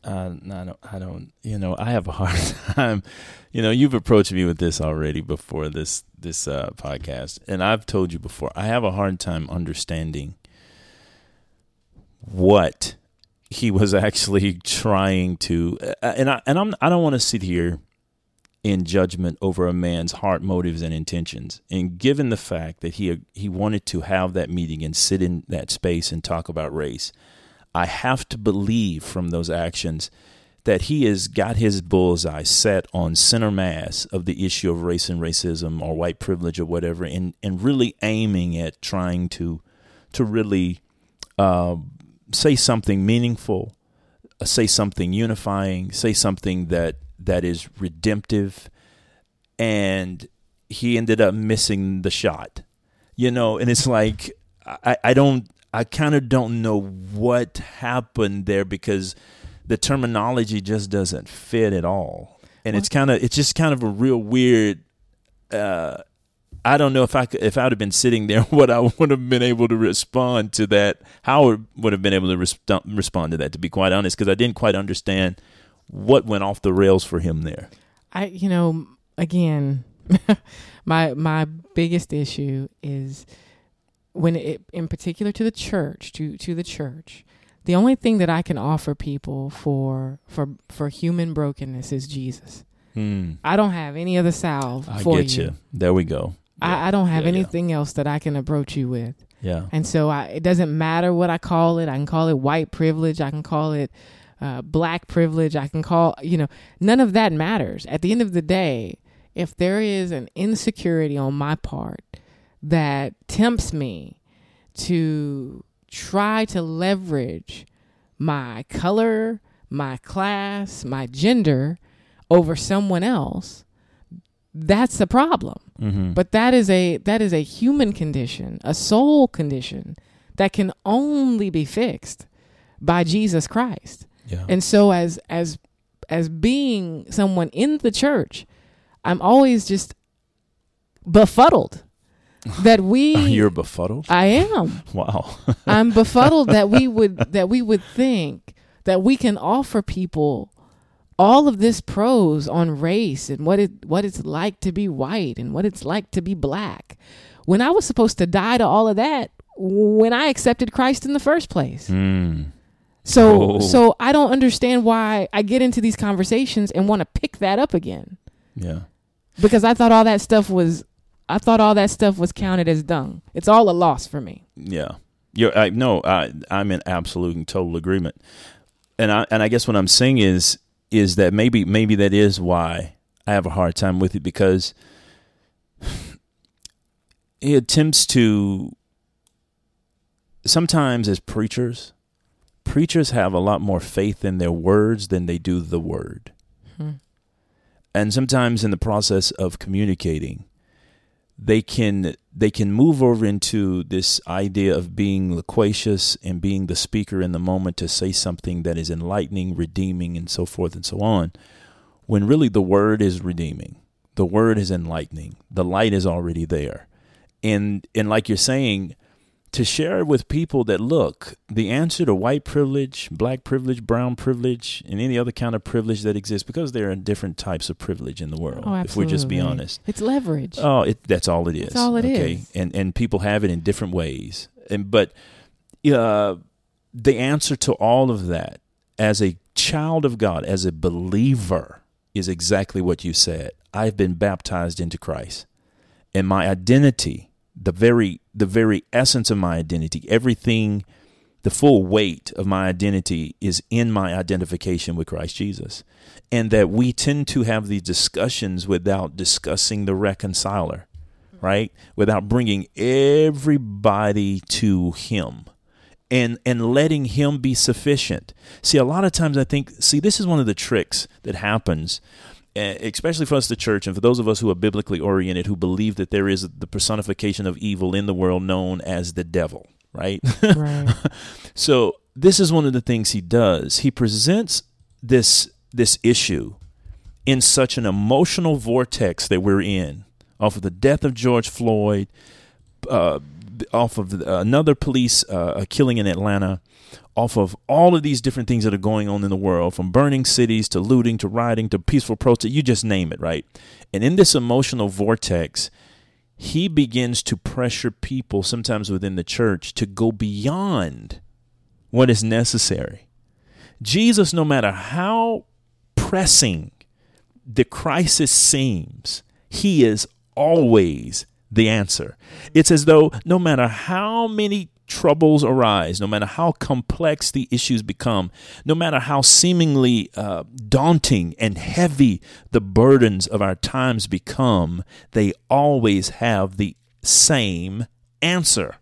Uh, no, I don't, I don't. You know, I have a hard time. You know, you've approached me with this already before this this uh, podcast, and I've told you before. I have a hard time understanding what he was actually trying to. Uh, and I and I'm I don't want to sit here in judgment over a man's heart motives and intentions. And given the fact that he he wanted to have that meeting and sit in that space and talk about race, I have to believe from those actions that he has got his bullseye set on center mass of the issue of race and racism or white privilege or whatever, and, and really aiming at trying to to really uh, say something meaningful, uh, say something unifying, say something that that is redemptive, and he ended up missing the shot, you know. And it's like I, I don't, I kind of don't know what happened there because the terminology just doesn't fit at all, and it's kind of, it's just kind of a real weird. Uh, I don't know if I could, if I would have been sitting there, what I would have been able to respond to that. How I would have been able to resp- respond to that. To be quite honest, because I didn't quite understand what went off the rails for him there. I, you know, again, my my biggest issue is when it, in particular to the church, to to the church. The only thing that I can offer people for for for human brokenness is Jesus. Hmm. I don't have any other salve I for get you. There we go. I, I don't have Yeah, yeah. anything else that I can approach you with. Yeah. And so I, it doesn't matter what I call it. I can call it white privilege. I can call it uh, black privilege. I can call, you know, none of that matters. At the end of the day, if there is an insecurity on my part that tempts me to try to leverage my color, my class, my gender over someone else, that's the problem. Mm-hmm. But that is a that is a human condition, a soul condition that can only be fixed by Jesus Christ. Yeah. And so as as as being someone in the church, I'm always just befuddled that we You're befuddled. I am. wow. I'm befuddled that we would that we would think that we can offer people all of this prose on race and what it what it's like to be white and what it's like to be black when I was supposed to die to all of that when I accepted Christ in the first place. mm. So Oh. so I don't understand why I get into these conversations and want to pick that up again Yeah. because I thought all that stuff was I thought all that stuff was counted as dung. It's all a loss for me. Yeah. You're I no, I I'm in absolute and total agreement. And I and I guess what I'm saying is is that maybe maybe that is why I have a hard time with it because he attempts to sometimes as preachers preachers have a lot more faith in their words than they do the word. Hmm. And sometimes in the process of communicating they can they can move over into this idea of being loquacious and being the speaker in the moment to say something that is enlightening, redeeming, and so forth and so on. When really the word is redeeming, the word is enlightening, the light is already there, and and like you're saying, to share it with people that look, the answer to white privilege, black privilege, brown privilege, and any other kind of privilege that exists, because there are different types of privilege in the world. Oh, if we just be honest. It's leverage. Oh, it, that's all it is. That's all it is. is. And and people have it in different ways. And but uh, the answer to all of that, as a child of God, as a believer, is exactly what you said. I've been baptized into Christ, and my identity, the very the very essence of my identity, everything, the full weight of my identity is in my identification with Christ Jesus. And that we tend to have these discussions without discussing the reconciler, right? Without bringing everybody to Him and and letting him be sufficient. See, a lot of times I think, see, this is one of the tricks that happens, especially for us, the church, and for those of us who are biblically oriented, who believe that there is the personification of evil in the world known as the devil, right? right. So this is one of the things he does. He presents this this issue in such an emotional vortex that we're in, off of the death of George Floyd, uh, off of another police uh, killing in Atlanta, off of all of these different things that are going on in the world, from burning cities to looting to rioting to peaceful protest, you just name it, right? And in this emotional vortex, he begins to pressure people, sometimes within the church, to go beyond what is necessary. Jesus, no matter how pressing the crisis seems, he is always the answer. It's as though no matter how many troubles arise, no matter how complex the issues become, no matter how seemingly uh, daunting and heavy the burdens of our times become, they always have the same answer.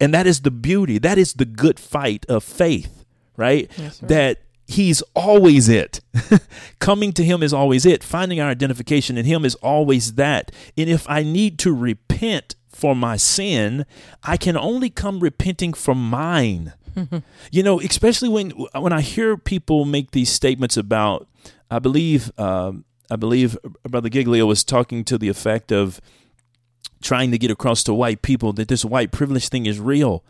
And that is the beauty. That is the good fight of faith, right? Yes, that he's always it. Coming to him is always it. Finding our identification in him is always that. And if I need to repent for my sin, I can only come repenting for mine. you know, especially when when I hear people make these statements about, I believe, um, I believe Brother Giglio was talking to the effect of trying to get across to white people that this white privilege thing is real.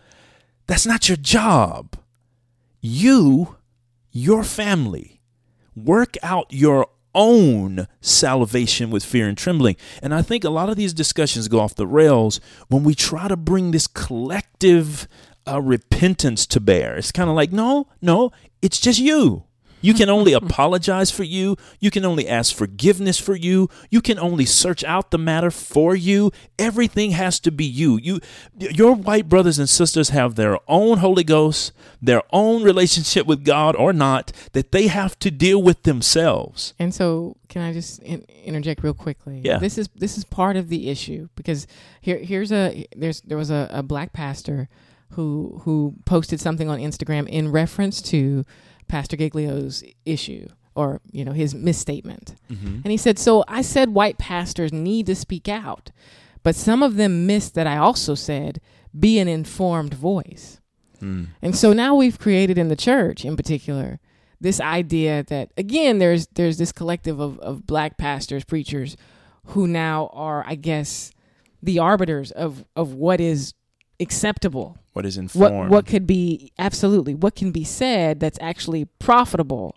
That's not your job. You, your family, work out your own salvation with fear and trembling. And I think a lot of these discussions go off the rails when we try to bring this collective uh, repentance to bear. It's kind of like, no, no, it's just you. You can only mm-hmm. apologize for you. You can only ask forgiveness for you. You can only search out the matter for you. Everything has to be you. You your white brothers and sisters have their own Holy Ghost, their own relationship with God or not that they have to deal with themselves. And so, can I just in- interject real quickly? Yeah. This is this is part of the issue because here here's a there's there was a, a black pastor who who posted something on Instagram in reference to Pastor Giglio's issue or you know his misstatement. Mm-hmm. And he said, "So I said white pastors need to speak out, but some of them missed that I also said be an informed voice." Mm. And so now we've created in the church in particular this idea that again there's there's this collective of, of black pastors, preachers who now are I guess the arbiters of of what is acceptable what is informed what what could be absolutely what can be said that's actually profitable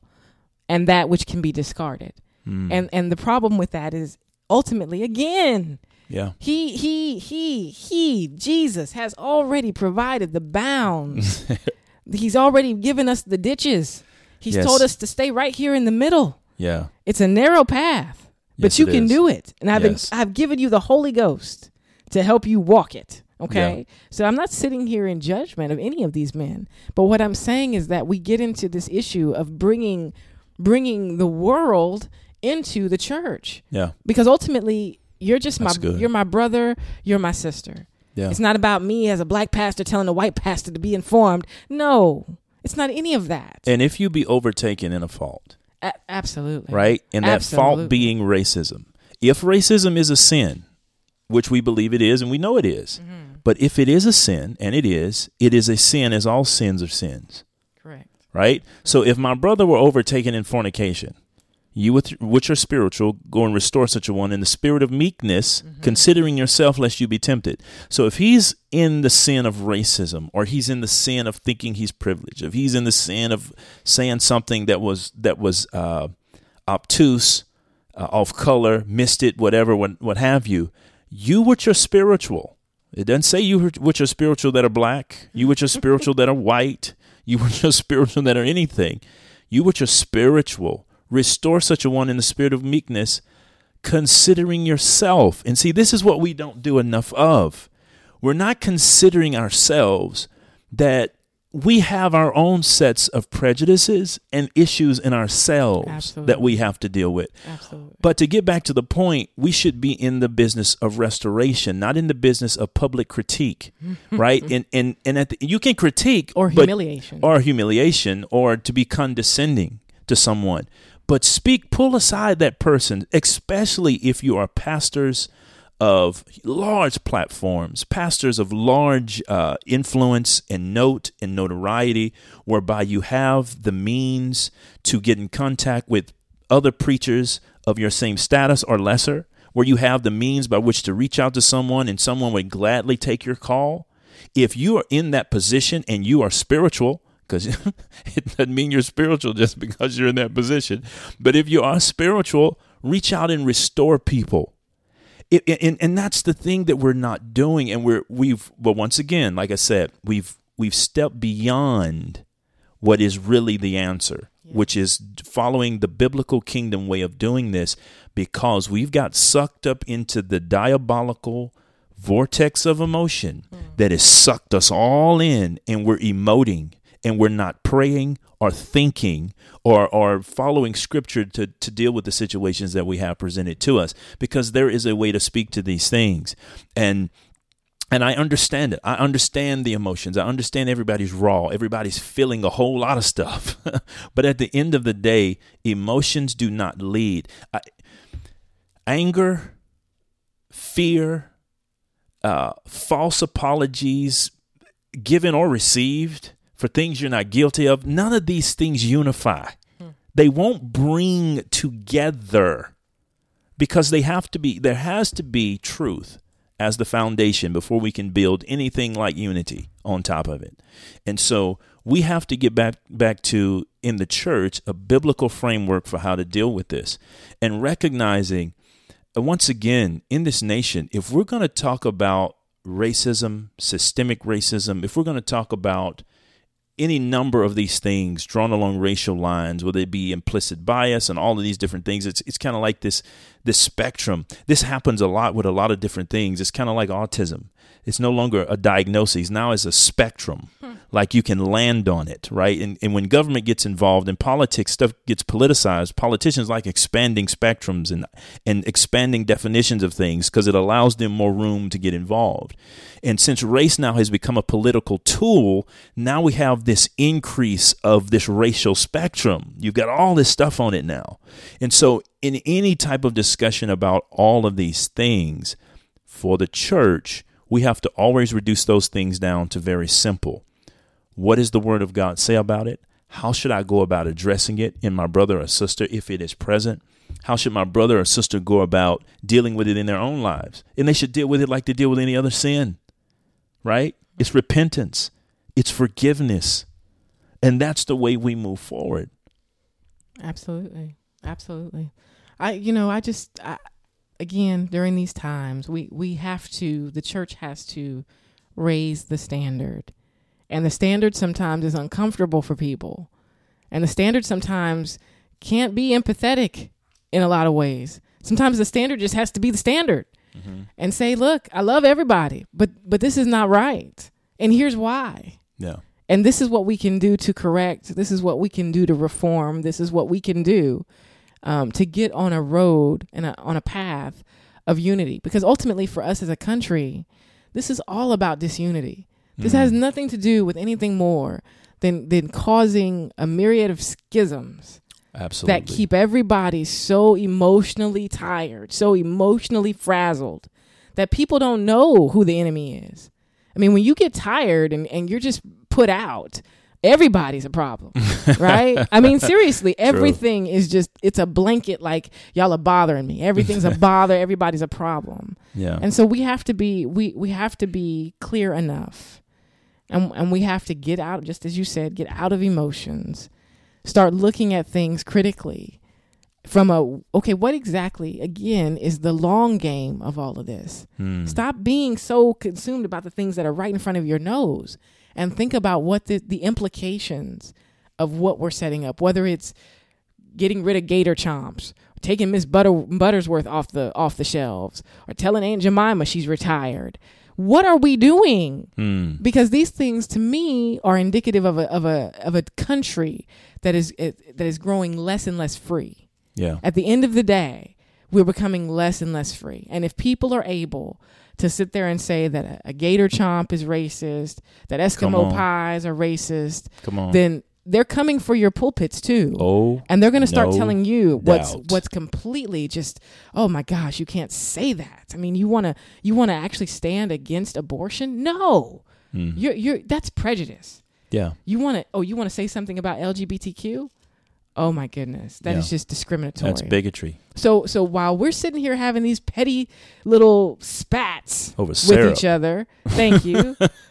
and that which can be discarded. Mm. and and the problem with that is ultimately again yeah. he he he he jesus has already provided the bounds. He's already given us the ditches. He's yes. told us to stay right here in the middle. Yeah. It's a narrow path but yes, you can is. do it. And i've yes. been, i've given you the holy ghost to help you walk it Okay. Yeah. So I'm not sitting here in judgment of any of these men, but what I'm saying is that we get into this issue of bringing bringing the world into the church. Yeah. Because ultimately you're just That's my good. you're my brother, you're my sister. Yeah. It's not about me as a black pastor telling a white pastor to be informed. No. It's not any of that. And if you be overtaken in a fault. A- absolutely. Right? And that absolutely. fault being racism. If racism is a sin, which we believe it is and we know it is, mm-hmm but if it is a sin, and it is, it is a sin as all sins are sins. Correct. Right? So if my brother were overtaken in fornication, you with which are spiritual, go and restore such a one in the spirit of meekness, mm-hmm. considering yourself lest you be tempted. So if he's in the sin of racism, or he's in the sin of thinking he's privileged, if he's in the sin of saying something that was that was uh, obtuse, uh, off color, missed it, whatever, what, what have you, you which are spiritual it doesn't say you which are spiritual that are black, you which are spiritual that are white, you which are spiritual that are anything. You which are spiritual, restore such a one in the spirit of meekness, considering yourself. And see, this is what we don't do enough of. We're not considering ourselves that we have our own sets of prejudices and issues in ourselves Absolutely. that we have to deal with. Absolutely. But to get back to the point, we should be in the business of restoration, not in the business of public critique, right? And and and at the, you can critique or humiliation, or humiliation, or to be condescending to someone. But speak, pull aside that person, especially if you are pastors of large platforms, pastors of large uh, influence and note and notoriety, whereby you have the means to get in contact with other preachers of your same status or lesser, where you have the means by which to reach out to someone and someone would gladly take your call. If you are in that position and you are spiritual, because it doesn't mean you're spiritual just because you're in that position, but if you are spiritual, reach out and restore people it, and and that's the thing that we're not doing, and we're we've well once again, like I said, we've we've stepped beyond what is really the answer, yeah. which is following the biblical kingdom way of doing this, because we've got sucked up into the diabolical vortex of emotion mm. that has sucked us all in and we're emoting and we're not praying or thinking or, are following scripture to, to deal with the situations that we have presented to us because there is a way to speak to these things. And and I understand it. I understand the emotions. I understand everybody's raw. Everybody's feeling a whole lot of stuff. but at the end of the day, emotions do not lead. I, anger, fear, uh, false apologies, given or received for things you're not guilty of, none of these things unify. Hmm. They won't bring together because they have to be, there has to be truth as the foundation before we can build anything like unity on top of it. And so we have to get back back to in the church a biblical framework for how to deal with this and recognizing uh, once again in this nation if we're going to talk about racism, systemic racism, if we're going to talk about any number of these things drawn along racial lines, whether it be implicit bias and all of these different things. It's it's kind of like this this spectrum. This happens a lot with a lot of different things. It's kind of like autism. It's no longer a diagnosis. Now it's a spectrum. Hmm. Like you can land on it, right? And, and when government gets involved in politics, stuff gets politicized. Politicians like expanding spectrums and, and expanding definitions of things because it allows them more room to get involved. And since race now has become a political tool, now we have this increase of this racial spectrum. You've got all this stuff on it now. And so, in any type of discussion about all of these things for the church, we have to always reduce those things down to very simple. What does the Word of God say about it? How should I go about addressing it in my brother or sister if it is present? How should my brother or sister go about dealing with it in their own lives? And they should deal with it like they deal with any other sin, right? It's repentance, it's forgiveness. And that's the way we move forward. Absolutely. Absolutely. I, you know, I just, I, again during these times we we have to the church has to raise the standard and the standard sometimes is uncomfortable for people. And the standard sometimes can't be empathetic in a lot of ways. Sometimes the standard just has to be the standard mm-hmm. and say look i love everybody but but this is not right. And here's why. Yeah. And this is what we can do to correct. This is what we can do to reform. This is what we can do um, to get on a road and a, on a path of unity. Because ultimately, for us as a country, this is all about disunity. This mm has nothing to do with anything more than than causing a myriad of schisms. Absolutely. That keep everybody so emotionally tired, so emotionally frazzled that people don't know who the enemy is. I mean, when you get tired and, and you're just put out, everybody's a problem, right? I mean, seriously, everything True. is just, it's a blanket like, y'all are bothering me. Everything's a bother. Everybody's a problem. Yeah. And so we have to be, we, we have to be clear enough and, and we have to get out, just as you said, get out of emotions, start looking at things critically from a, okay, what exactly, again, is the long game of all of this? Hmm. Stop being so consumed about the things that are right in front of your nose and think about what the, the implications of what we're setting up, whether it's getting rid of gator chomps, taking Miss Butter, Buttersworth off the off the shelves, or telling Aunt Jemima she's retired. What are we doing? Hmm. Because these things, to me, are indicative of a of a of a country that is it, that is growing less and less free. Yeah. At the end of the day, we're becoming less and less free. And if people are able to sit there and say that a, a gator chomp is racist, that Eskimo pies are racist, Come on. then they're coming for your pulpits too. Oh, and they're going to start no telling you what's doubt. what's completely just oh my gosh, you can't say that. I mean, you want to you want to actually stand against abortion? No. Mm. You're you're that's prejudice. Yeah. You want to oh, you want to say something about LGBTQ? Oh my goodness, that yeah. is just discriminatory. That's bigotry. So so while we're sitting here having these petty little spats with each other, thank you.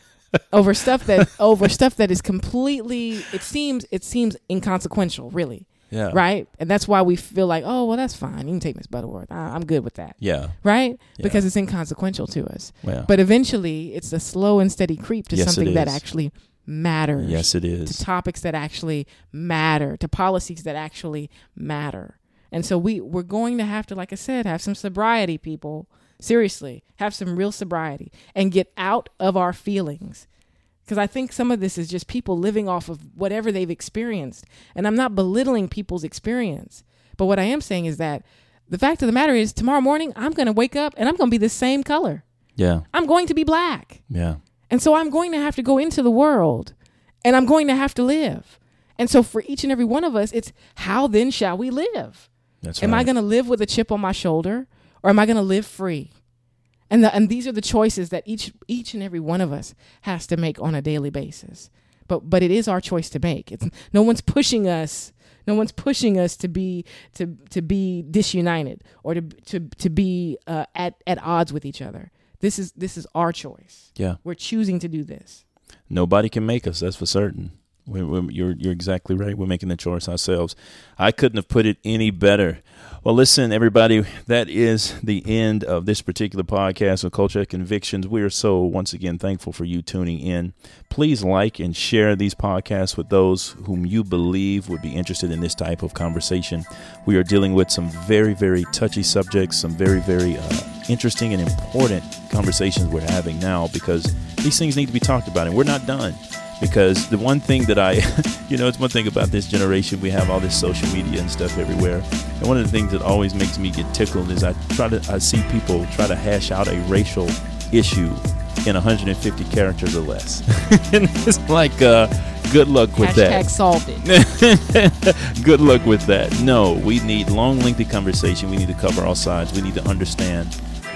over stuff that over stuff that is completely it seems it seems inconsequential, really. Yeah. Right? And that's why we feel like, oh, well, that's fine. You can take Miss Butterworth. I, am good with that. Yeah. Right? Yeah. Because it's inconsequential to us. Yeah. But eventually, it's a slow and steady creep to yes, something that actually matters. Yes, it is. To topics that actually matter, to policies that actually matter. And so we we're going to have to, like I said, have some sobriety, people. Seriously, have some real sobriety and get out of our feelings. Because I think some of this is just people living off of whatever they've experienced. And I'm not belittling people's experience. But what I am saying is that the fact of the matter is, tomorrow morning, I'm going to wake up and I'm going to be the same color. Yeah. I'm going to be black. Yeah. And so I'm going to have to go into the world and I'm going to have to live. And so for each and every one of us, it's how then shall we live? That's am right. I going to live with a chip on my shoulder or am I going to live free? And the, and these are the choices that each each and every one of us has to make on a daily basis. But but it is our choice to make. It's no one's pushing us. No one's pushing us to be to to be disunited or to to to be uh, at at odds with each other. This is this is our choice. Yeah. We're choosing to do this. Nobody can make us. That's for certain. We, we, you're you're exactly right. We're making the choice ourselves. I couldn't have put it any better. Well, listen, everybody. That is the end of this particular podcast of Culture Convictions. We are so once again thankful for you tuning in. Please like and share these podcasts with those whom you believe would be interested in this type of conversation. We are dealing with some very very touchy subjects, some very very uh, interesting and important conversations we're having now because these things need to be talked about, and we're not done because the one thing that I, you know, it's one thing about this generation, we have all this social media and stuff everywhere. And one of the things that always makes me get tickled is I try to, I see people try to hash out a racial issue in 150 characters or less. and it's like, uh, good luck with Hashtag that. solved it. Good luck with that. No, we need long, lengthy conversation. We need to cover all sides. We need to understand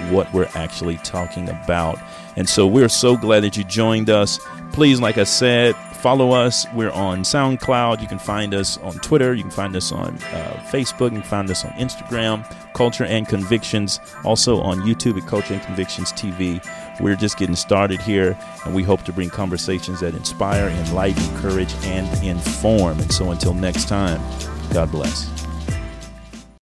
what we're actually talking about. And so we're so glad that you joined us. Please, like I said, follow us. We're on SoundCloud. You can find us on Twitter. You can find us on uh, Facebook. You can find us on Instagram, Culture and Convictions. Also on YouTube at Culture and Convictions TV. We're just getting started here, and we hope to bring conversations that inspire, enlighten, encourage, and inform. And so until next time, God bless.